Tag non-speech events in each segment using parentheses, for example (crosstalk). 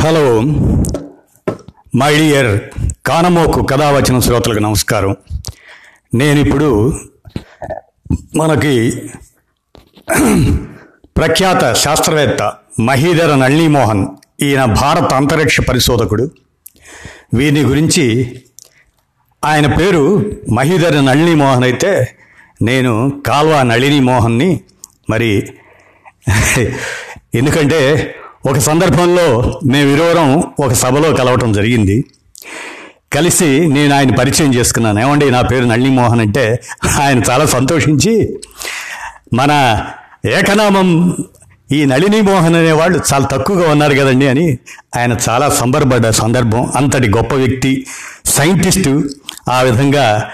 Hello. My dear కానమోకు కథావచన శ్రోతలకు నమస్కారం. నేను ఇప్పుడు మనకి ప్రఖ్యాత శాస్త్రవేత్త మహీధర నళినీమోహన్ ఈయన భారత అంతరిక్ష పరిశోధకుడు. వీని గురించి ఆయన పేరు మహీధర నళినీమోహన్ అయితే నేను కాల్వ నళినీమోహన్ని మరి (laughs) ఎందుకంటే ఒక సందర్భంలో మేము ఇరువురం ఒక సభలో కలవటం జరిగింది. కలిసి నేను ఆయన పరిచయం చేసుకున్నాను. ఏమండి నా పేరు నళినీమోహన్ అంటే ఆయన చాలా సంతోషించి మన ఏకనామం ఈ నళినీమోహన్ అనేవాళ్ళు చాలా తక్కువగా ఉన్నారు కదండి అని ఆయన చాలా సంబరపడ్డ సందర్భం అంతటి గొప్ప వ్యక్తి సైంటిస్టు ఆ విధంగా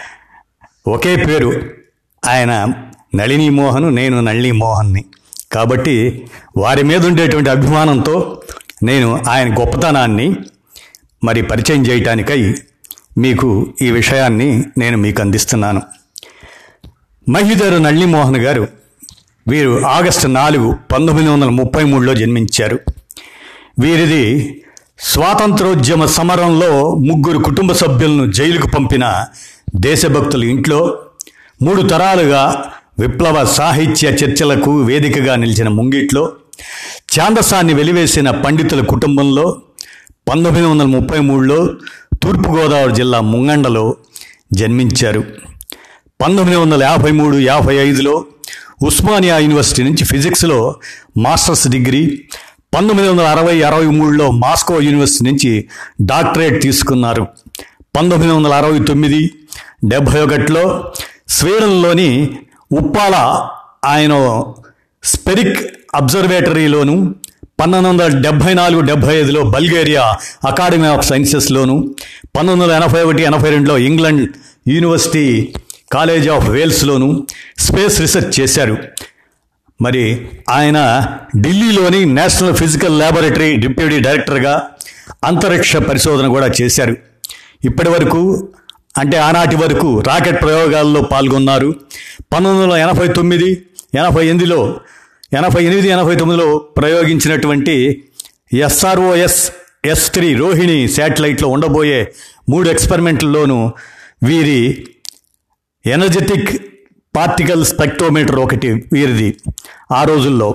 ఒకే పేరు. ఆయన నళినీమోహన్ నేను నళినీమోహన్ని. కాబట్టి వారి మీద ఉండేటువంటి అభిమానంతో నేను ఆయన గొప్పతనాన్ని మరి పరిచయం చేయటానికై మీకు ఈ విషయాన్ని నేను మీకు అందిస్తున్నాను. మహిదరు నళ్ళిమోహన్ గారు వీరు ఆగస్టు నాలుగు పంతొమ్మిది వందల ముప్పై మూడులో జన్మించారు. వీరిది స్వాతంత్రోద్యమ సమరంలో ముగ్గురు కుటుంబ సభ్యులను జైలుకు పంపిన దేశభక్తుల ఇంట్లో మూడు తరాలుగా విప్లవ సాహిత్య చర్చలకు వేదికగా నిలిచిన ముంగిట్లో ఛాందసాన్ని వెలివేసిన పండితుల కుటుంబంలో పంతొమ్మిది వందల ముప్పై మూడులో తూర్పుగోదావరి జిల్లా ముంగండలో జన్మించారు. పంతొమ్మిది వందల యాభై మూడు యాభై ఐదులో ఉస్మానియా యూనివర్సిటీ నుంచి ఫిజిక్స్లో మాస్టర్స్ డిగ్రీ పంతొమ్మిది వందల అరవై అరవై మూడులో మాస్కో యూనివర్సిటీ నుంచి డాక్టరేట్ తీసుకున్నారు. పంతొమ్మిది వందల అరవై తొమ్మిది డెబ్భై ఒకటిలో స్వీడన్లోని ఉప్పాల ఆయన స్పెరిక్ అబ్జర్వేటరీలోను పంతొమ్మిది వందల డెబ్భై నాలుగు డెబ్భై ఐదులో బల్గేరియా అకాడమీ ఆఫ్ సైన్సెస్లోను పంతొమ్మిది వందల ఎనభై ఒకటి ఎనభై రెండులో ఇంగ్లాండ్ యూనివర్సిటీ కాలేజ్ ఆఫ్ వేల్స్లోను స్పేస్ రీసెర్చ్ చేశారు. మరి ఆయన ఢిల్లీలోని నేషనల్ ఫిజికల్ ల్యాబొరేటరీ డిప్యూటీ డైరెక్టర్గా అంతరిక్ష పరిశోధన కూడా చేశారు. ఇప్పటి వరకు అంటే ఆనాటి వరకు రాకెట్ ప్రయోగాల్లో పాల్గొన్నారు. పంతొమ్మిది వందల ఎనభై తొమ్మిది ఎనభై ఎనిమిదిలో ఎనభై ఎనిమిది ఎనభై తొమ్మిదిలో ప్రయోగించినటువంటి ఎస్ఆర్ఓఎస్ ఎస్ త్రీ రోహిణి శాటిలైట్లో ఉండబోయే మూడు ఎక్స్పెరిమెంట్లలోనూ వీరి ఎనర్జెటిక్ పార్టికల్ స్పెక్ట్రోమీటర్ ఒకటి వీరిది. ఆ రోజుల్లో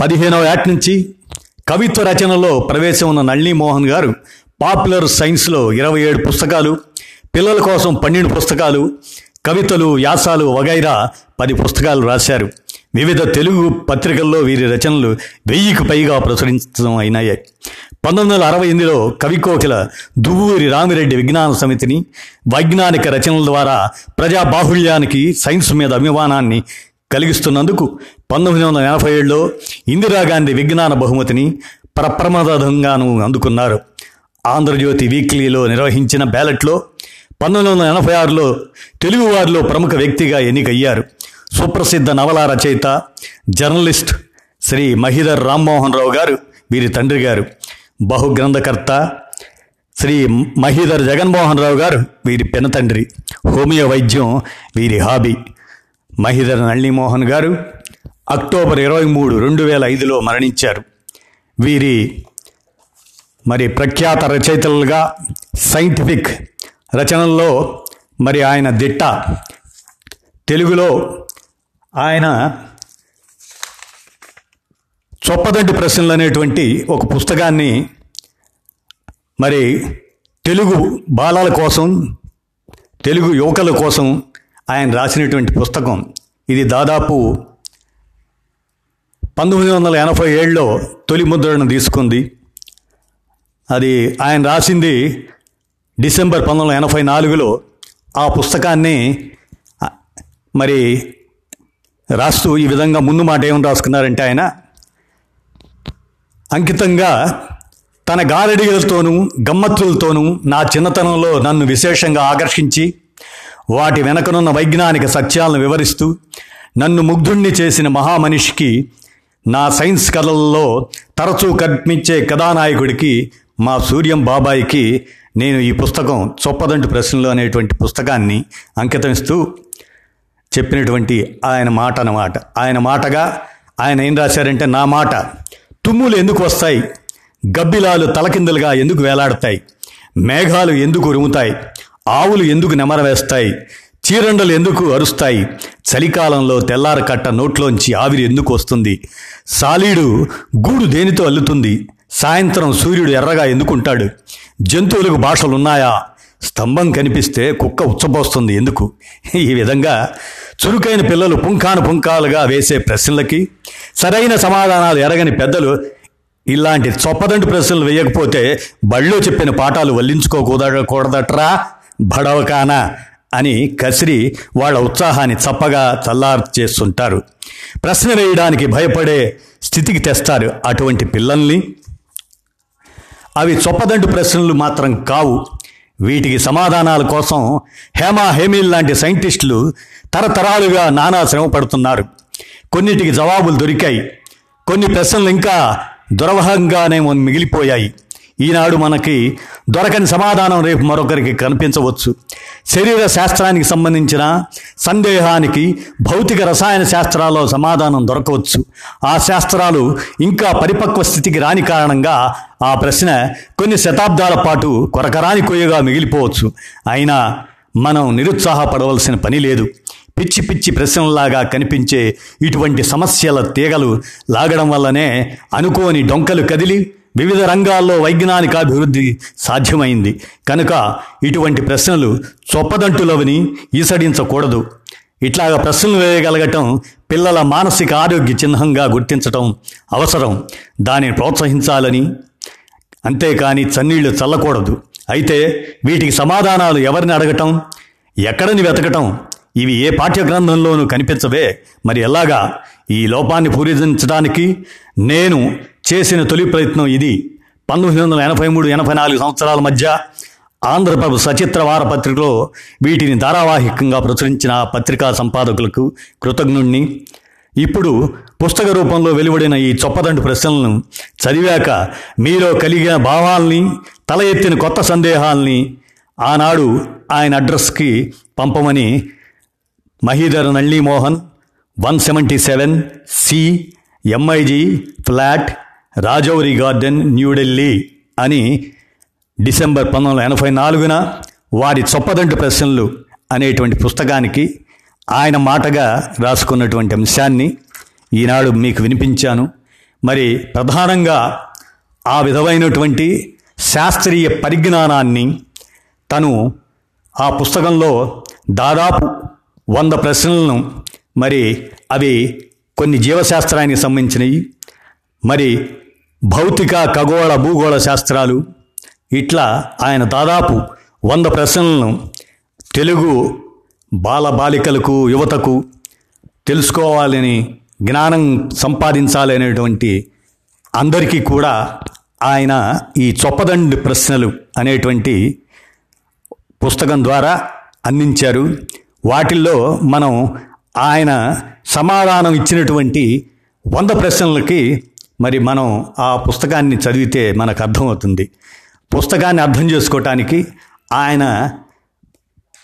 పదిహేనవ ఏట నుంచి కవిత్వ రచనలో ప్రవేశం ఉన్న నళిని మోహన్ గారు పాపులర్ సైన్స్లో ఇరవై ఏడు పుస్తకాలు పిల్లల కోసం పన్నెండు పుస్తకాలు కవితలు వ్యాసాలు వగైరా పది పుస్తకాలు రాశారు. వివిధ తెలుగు పత్రికల్లో వీరి రచనలు వెయ్యికి పైగా ప్రచురించడం అయినాయి. పంతొమ్మిది వందల అరవై ఎనిమిదిలో కవికోకిల దువ్వూరి రామిరెడ్డి విజ్ఞాన సమితిని వైజ్ఞానిక రచనల ద్వారా ప్రజా బాహుళ్యానికి సైన్స్ మీద అభిమానాన్ని కలిగిస్తున్నందుకు పంతొమ్మిది వందల ఎనభై ఏడులో ఇందిరాగాంధీ విజ్ఞాన బహుమతిని ప్రప్రమాదంగాను అందుకున్నారు. ఆంధ్రజ్యోతి వీక్లీలో నిర్వహించిన బ్యాలెట్లో పంతొమ్మిది వందల ఎనభై ఆరులో తెలుగువారిలో ప్రముఖ వ్యక్తిగా ఎన్నికయ్యారు. సుప్రసిద్ధ నవల రచయిత జర్నలిస్ట్ శ్రీ మహిధర్ రామ్మోహన్ రావు గారు వీరి తండ్రి గారు. బహుగ్రంథకర్త శ్రీ మహీధర్ జగన్మోహన్ రావు గారు వీరి పెనతండ్రి హోమియో వైద్యం వీరి హాబీ. మహీధర్ నళినీమోహన్ గారు అక్టోబర్ ఇరవై మూడు రెండు వేల ఐదులో మరణించారు. వీరి మరి ప్రఖ్యాత రచయితలుగా సైంటిఫిక్ రచనల్లో మరి ఆయన దిట్ట తెలుగులో ఆయన చొప్పదండి ప్రశ్నలు అనేటువంటి ఒక పుస్తకాన్ని మరి తెలుగు బాలల కోసం తెలుగు యువకుల కోసం ఆయన రాసినటువంటి పుస్తకం. ఇది దాదాపు పంతొమ్మిది వందల ఎనభై ఏడులో తొలి ముద్రను తీసుకుంది. అది ఆయన రాసింది డిసెంబర్ పంతొమ్మిది వందల ఎనభై నాలుగులో ఆ పుస్తకాన్ని మరి రాస్తూ ఈ విధంగా ముందు మాట ఏమని రాసుకున్నారంటే ఆయన అంకితంగా తన గారడిగలతోనూ గమ్మత్తులతోనూ నా చిన్నతనంలో నన్ను విశేషంగా ఆకర్షించి వాటి వెనకనున్న వైజ్ఞానిక సత్యాలను వివరిస్తూ నన్ను ముగ్ధుణ్ణి చేసిన మహామనిషికి నా సైన్స్ కథల్లో తరచూ కనిపించే కథానాయకుడికి మా సూర్యం బాబాయికి నేను ఈ పుస్తకం చొప్పదంటు ప్రశ్నలు అనేటువంటి పుస్తకాన్ని అంకితమిస్తూ చెప్పినటువంటి ఆయన మాట అన్నమాట. ఆయన మాటగా ఆయన ఏం రాశారంటే నా మాట తుమ్ములు ఎందుకు వస్తాయి? గబ్బిలాలు తలకిందులుగా ఎందుకు వేలాడతాయి? మేఘాలు ఎందుకు ఉరుముతాయి? ఆవులు ఎందుకు నెమరవేస్తాయి చీరండలు ఎందుకు అరుస్తాయి? చలికాలంలో తెల్లార కట్ట నోట్లోంచి ఆవిరి ఎందుకు వస్తుంది? సాలీడు గూడు దేనితో అల్లుతుంది? సాయంత్రం సూర్యుడు ఎర్రగా ఎందుకుంటాడు? జంతువులకు భాషలున్నాయా? స్తంభం కనిపిస్తే కుక్క ఉచ్చబోస్తుంది. ఎందుకు? ఈ విధంగా చురుకైన పిల్లలు పుంఖాను పుంఖాలుగా వేసే ప్రశ్నలకి సరైన సమాధానాలు ఎరగని పెద్దలు ఇలాంటి చొప్పదండి ప్రశ్నలు వేయకపోతే బళ్ళో చెప్పిన పాఠాలు వల్లించుకోకూడదకూడదట్రా బడవకానా అని కసిరి వాళ్ళ ఉత్సాహాన్ని చప్పగా చల్లారు చేస్తుంటారు ప్రశ్న వేయడానికి భయపడే స్థితికి తెస్తారు అటువంటి పిల్లల్ని. అవి చొప్పదండు ప్రశ్నలు మాత్రం కావు. వీటికి సమాధానాల కోసం హేమా హేమిల్ లాంటి సైంటిస్టులు తరతరాలుగా నానా శ్రమ పడుతున్నారు. కొన్నిటికి జవాబులు దొరికాయి. కొన్ని ప్రశ్నలు ఇంకా దురవహంగానే మిగిలిపోయాయి. ఈనాడు మనకి దొరకని సమాధానం రేపు మరొకరికి కనిపించవచ్చు. శరీర శాస్త్రానికి సంబంధించిన సందేహానికి భౌతిక రసాయన శాస్త్రాల్లో సమాధానం దొరకవచ్చు. ఆ శాస్త్రాలు ఇంకా పరిపక్వ స్థితికి రాని కారణంగా ఆ ప్రశ్న కొన్ని శతాబ్దాల పాటు కొరకరాని కొయ్యగా మిగిలిపోవచ్చు. అయినా మనం నిరుత్సాహపడవలసిన పని లేదు. పిచ్చి పిచ్చి ప్రశ్నలాగా కనిపించే ఇటువంటి సమస్యల తీగలు లాగడం వల్లనే అనుకోని డొంకలు కదిలి వివిధ రంగాల్లో వైజ్ఞానిక అభివృద్ధి సాధ్యమైంది. కనుక ఇటువంటి ప్రశ్నలు చొప్పదంటులవని ఈసడించకూడదు. ఇట్లాగ ప్రశ్నలు వేయగలగటం పిల్లల మానసిక ఆరోగ్య చిహ్నంగా గుర్తించటం అవసరం. దానిని ప్రోత్సహించాలని. అంతేకాని చన్నీళ్ళు చల్లకూడదు. అయితే వీటికి సమాధానాలు ఎవరిని అడగటం? ఎక్కడని వెతకటం? ఇవి ఏ పాఠ్యగ్రంథంలోనూ కనిపించవే. మరి ఎలాగా? ఈ లోపాన్ని పూరించడానికి నేను చేసిన తొలి ప్రయత్నం ఇది. పంతొమ్మిది వందల ఎనభై మూడు ఎనభై నాలుగు సంవత్సరాల మధ్య ఆంధ్రప్రభ సచిత్ర వారపత్రికలో వీటిని ధారావాహికంగా ప్రచురించిన పత్రికా సంపాదకులకు కృతజ్ఞుణ్ణి. ఇప్పుడు పుస్తక రూపంలో వెలువడిన ఈ చొప్పదండు ప్రశ్నలను చదివాక మీలో కలిగిన భావాల్ని తల ఎత్తిన కొత్త సందేహాల్ని ఆనాడు ఆయన అడ్రస్కి పంపమని Mahidhar Nalimohan one seventy seven C MIG flat Rajouri garden New Delhi అని డిసెంబర్ పంతొమ్మిది వందల ఎనభై నాలుగున వారి చొప్పదంటు ప్రశ్నలు అనేటువంటి పుస్తకానికి ఆయన మాటగా రాసుకున్నటువంటి అంశాన్ని ఈనాడు మీకు వినిపించాను. మరి ప్రధానంగా ఆ విధమైనటువంటి శాస్త్రీయ పరిజ్ఞానాన్ని తను ఆ పుస్తకంలో దాదాపు వంద ప్రశ్నలను మరి అవి కొన్ని జీవశాస్త్రానికి సంబంధించినవి. మరి భౌతిక ఖగోళ భూగోళ శాస్త్రాలు ఇట్లా ఆయన దాదాపు వంద ప్రశ్నలను తెలుగు బాల బాలికలకు యువతకు తెలుసుకోవాలని జ్ఞానం సంపాదించాలనేటువంటి అందరికీ కూడా ఆయన ఈ చొప్పదండి ప్రశ్నలు అనేటువంటి పుస్తకం ద్వారా అందించారు. వాటిల్లో మనం ఆయన సమాధానం ఇచ్చినటువంటి వంద ప్రశ్నలకి మరి మనం ఆ పుస్తకాన్ని చదివితే మనకు అర్థమవుతుంది. పుస్తకాన్ని అర్థం చేసుకోవటానికి ఆయన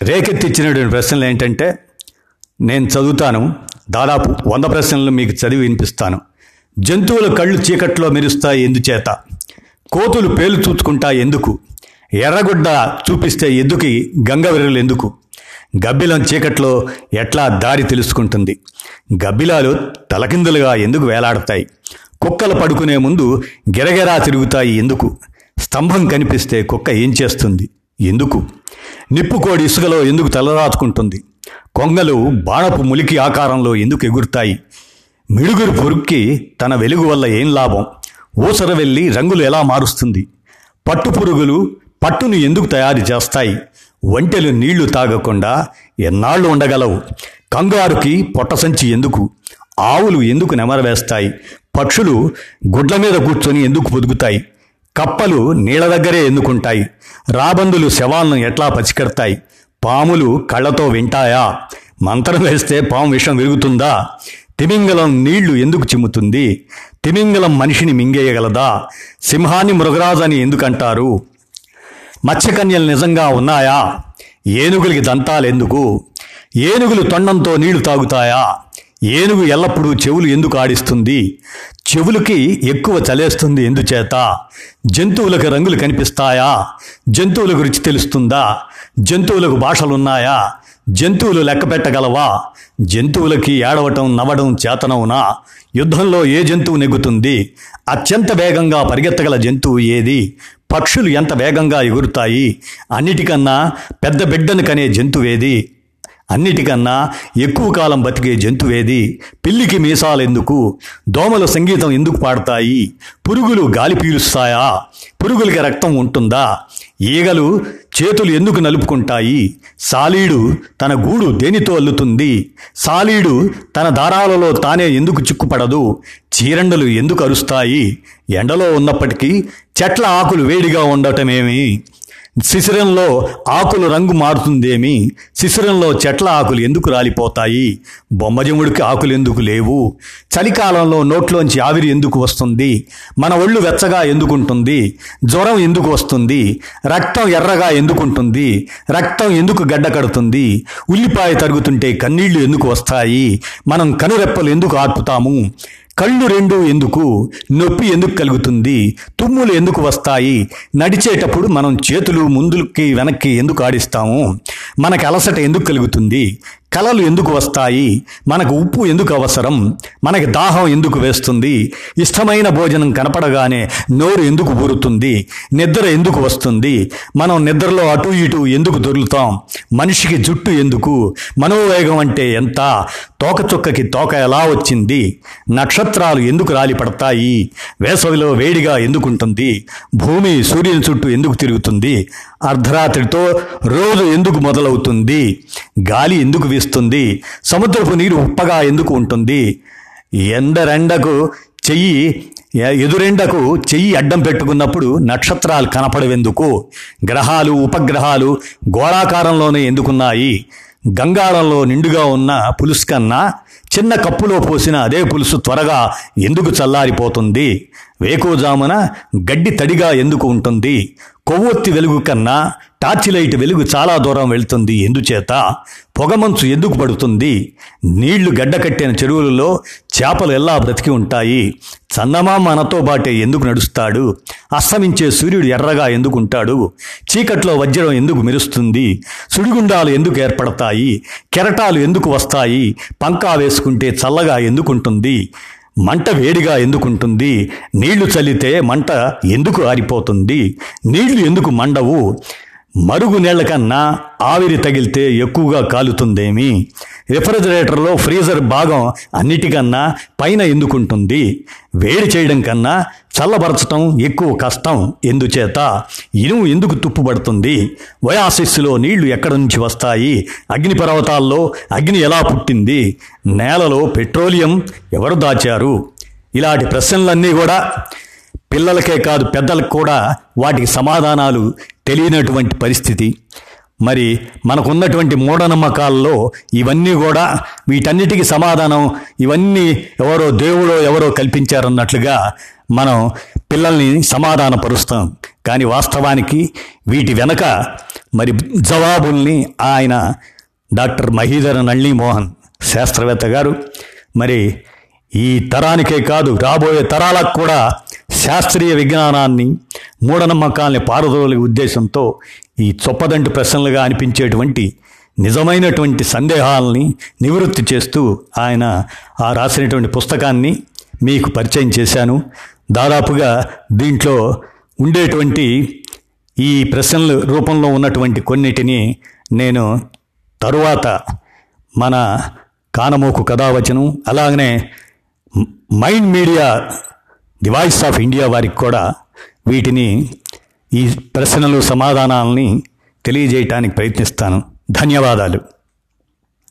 రేకెత్తిచ్చినటువంటి ప్రశ్నలు ఏంటంటే నేను చదువుతాను దాదాపు వంద ప్రశ్నలు మీకు చదివి వినిపిస్తాను. జంతువుల కళ్ళు చీకట్లో మెరుస్తాయి ఎందుచేత? కోతులు పేలు చూచుకుంటాయి ఎందుకు? ఎర్రగుడ్డ చూపిస్తే ఎద్దుకి గంగవెరలు ఎందుకు? గబ్బిలం చీకట్లో ఎట్లా దారి తెలుసుకుంటుంది? గబ్బిలాలు తలకిందులుగా ఎందుకు వేలాడతాయి? కుక్కలు పడుకునే ముందు గిరగిరా తిరుగుతాయి ఎందుకు? స్తంభం కనిపిస్తే కుక్క ఏం చేస్తుంది? ఎందుకు? నిప్పుకోడి ఇసుకలో ఎందుకు తలరాచుకుంటుంది కొంగలు బాణపు ములికి ఆకారంలో ఎందుకు ఎగురుతాయి? మిడుగురు పొరుక్కి తన వెలుగు వల్ల ఏం లాభం? ఊసర వెళ్ళి రంగులు ఎలా మారుస్తుంది? పట్టు పురుగులు పట్టును ఎందుకు తయారు చేస్తాయి? ఒంటెలు నీళ్ళు తాగకుండా ఎన్నాళ్ళు ఉండగలవు? కంగారుకి పొట్టసంచి ఎందుకు? ఆవులు ఎందుకు నెమరవేస్తాయి? పక్షులు గుడ్ల మీద కూర్చొని ఎందుకు పొదుగుతాయి? కప్పలు నీళ్ళ దగ్గరే ఎందుకుంటాయి? రాబందులు శవాలను ఎట్లా పచికెడతాయి పాములు కళ్ళతో వింటాయా? మంత్రం వేస్తే పాము విషం విరుగుతుందా? తిమింగలం నీళ్ళు ఎందుకు చిమ్ముతుంది? తిమింగలం మనిషిని మింగేయగలదా? సింహాన్ని మృగరాజని ఎందుకంటారు? మత్స్యకన్యలు నిజంగా ఉన్నాయా? ఏనుగులకి దంతాలెందుకు ఏనుగులు తొండంతో నీళ్ళు తాగుతాయా? ఏనుగు ఎల్లప్పుడూ చెవులు ఎందుకు ఆడిస్తుంది? చెవులకి ఎక్కువ చలేస్తుంది ఎందుచేత? జంతువులకు రంగులు కనిపిస్తాయా? జంతువులకు రుచి తెలుస్తుందా? జంతువులకు భాషలున్నాయా? జంతువులు లెక్క పెట్టగలవా? జంతువులకి ఏడవటం నవ్వడం చేతనవునా? యుద్ధంలో ఏ జంతువు నెగ్గుతుంది? అత్యంత వేగంగా పరిగెత్తగల జంతువు ఏది? పక్షులు ఎంత వేగంగా ఎగురుతాయి? అన్నిటికన్నా పెద్ద బిడ్డను కనే జంతువేది? అన్నిటికన్నా ఎక్కువ కాలం బతికే జంతువేది? పిల్లికి మీసాలెందుకు దోమలు సంగీతం ఎందుకు పాడతాయి? పురుగులు గాలి పీలుస్తాయా? పురుగులకి రక్తం ఉంటుందా? ఈగలు చేతులు ఎందుకు నలుపుకుంటాయి? సాలీడు తన గూడు దేనితో అల్లుతుంది? సాలీడు తన దారాలలో తానే ఎందుకు చిక్కుపడదు? చీరండలు ఎందుకు అరుస్తాయి? ఎండలో ఉన్నప్పటికీ చెట్ల ఆకులు వేడిగా ఉండటమేమి? శిశిరంలో ఆకులు రంగు మారుతుందేమి? శిశిరంలో చెట్ల ఆకులు ఎందుకు రాలిపోతాయి? బొమ్మజముడికి ఆకులు ఎందుకు లేవు? చలికాలంలో నోట్లోంచి ఆవిరి ఎందుకు వస్తుంది? మన ఒళ్ళు వెచ్చగా ఎందుకుంటుంది? జ్వరం ఎందుకు వస్తుంది? రక్తం ఎర్రగా ఎందుకుంటుంది? రక్తం ఎందుకు గడ్డ కడుతుంది? ఉల్లిపాయ తరుగుతుంటే కన్నీళ్ళు ఎందుకు వస్తాయి? మనం కనురెప్పలు ఎందుకు ఆర్పుతాము? కళ్ళు రెండు ఎందుకు నొప్పి ఎందుకు కలుగుతుంది తుమ్ములు ఎందుకు వస్తాయి నడిచేటప్పుడు మనం చేతులు ముందుకి వెనక్కి ఎందుకు ఆడిస్తాము మనకి అలసట ఎందుకు కలుగుతుంది కలలు ఎందుకు వస్తాయి? మనకు ఉప్పు ఎందుకు అవసరం? మనకి దాహం ఎందుకు వేస్తుంది? ఇష్టమైన భోజనం కనపడగానే నోరు ఎందుకు ఊరుతుంది? నిద్ర ఎందుకు వస్తుంది? మనం నిద్రలో అటు ఇటు ఎందుకు దొరులుతాం? మనిషికి జుట్టు ఎందుకు? మనోవేగం అంటే ఎంత? తోకచుక్కకి తోక ఎలా వచ్చింది? నక్షత్రాలు ఎందుకు రాలి పడతాయి? వేసవిలో వేడిగా ఎందుకుంటుంది? భూమి సూర్యుని చుట్టూ ఎందుకు తిరుగుతుంది? అర్ధరాత్రితో రోజు ఎందుకు మొదలవుతుంది? గాలి ఎందుకు వీస్తుంది? సముద్రపు నీరు ఉప్పగా ఎందుకు ఉంటుంది? ఎండరెండకు చెయ్యి ఎదురెండకు చెయ్యి అడ్డం పెట్టుకున్నప్పుడు నక్షత్రాలు కనపడవెందుకు? గ్రహాలు ఉపగ్రహాలు గోళాకారంలోనే ఎందుకున్నాయి? గంగాళంలో నిండుగా ఉన్న పులుసు కన్నా చిన్న కప్పులో పోసిన అదే పులుసు త్వరగా ఎందుకు చల్లారిపోతుంది? వేకోజామున గడ్డి తడిగా ఎందుకు ఉంటుంది? కొవ్వొత్తి వెలుగు కన్నా టార్చి లైట్ వెలుగు చాలా దూరం వెళ్తుంది. ఎందుచేత? పొగమంచు ఎందుకు పడుతుంది? నీళ్ళు గడ్డకట్టిన చెరువులలో చేపలు ఎలా బ్రతికి ఉంటాయి? చందమామ మనతో బాటే ఎందుకు నడుస్తాడు? అస్తమించే సూర్యుడు ఎర్రగా ఎందుకుంటాడు చీకట్లో వజ్రం ఎందుకు మెరుస్తుంది? సుడిగుండాలు ఎందుకు ఏర్పడతాయి? కెరటాలు ఎందుకు వస్తాయి? పంకా వేసుకుంటే చల్లగా ఎందుకుంటుంది మంట వేడిగా ఎందుకుంటుంది? నీళ్ళు చల్లితే మంట ఎందుకు ఆరిపోతుంది? నీళ్ళు ఎందుకు మండవు? మరుగు నీళ్ళ కన్నా ఆవిరి తగిలితే ఎక్కువగా కాలుతుందేమి? రిఫ్రిజిరేటర్లో ఫ్రీజర్ భాగం అన్నిటికన్నా పైన ఎందుకుంటుంది? వేడి చేయడం కన్నా చల్లబరచటం ఎక్కువ కష్టం ఎందుచేత? ఇనుము ఎందుకు తుప్పుపడుతుంది వయాసిస్సులో నీళ్ళు ఎక్కడి నుంచి వస్తాయి? అగ్నిపర్వతాల్లో అగ్ని ఎలా పుట్టింది? నేలలో పెట్రోలియం ఎవరు దాచారు? ఇలాంటి ప్రశ్నలన్నీ కూడా పిల్లలకే కాదు పెద్దలకు కూడా వాటికి సమాధానాలు తెలియనటువంటి పరిస్థితి. మరి మనకున్నటువంటి మూఢనమ్మకాల్లో ఇవన్నీ కూడా వీటన్నిటికీ సమాధానం ఇవన్నీ ఎవరో దేవుడో ఎవరో కల్పించారన్నట్లుగా మనం పిల్లల్ని సమాధానపరుస్తాం. కానీ వాస్తవానికి వీటి వెనక మరి జవాబుల్ని ఆయన డాక్టర్ మహీధర నళ్ళీ మోహన్ శాస్త్రవేత్త గారు. మరి ఈ తరానికే కాదు రాబోయే తరాలకు కూడా శాస్త్రీయ విజ్ఞానాన్ని మూఢనమ్మకాల్ని పారదోలే ఉద్దేశంతో ఈ చొప్పదంటి ప్రశ్నలుగా అనిపించేటువంటి నిజమైనటువంటి సందేహాలని నివృత్తి చేస్తూ ఆయన ఆ రాసినటువంటి పుస్తకాన్ని మీకు పరిచయం చేశాను. దాదాపుగా దీంట్లో ఉండేటువంటి ఈ ప్రశ్నల రూపంలో ఉన్నటువంటి కొన్నిటిని నేను తరువాత మన కానమోకు కథావచనం అలాగనే mind media the voice of India వారికి కూడా వీటిని ఈ ప్రశ్నలు సమాధానాలని తెలియజేయటానికి ప్రయత్నిస్తాను. ధన్యవాదాలు.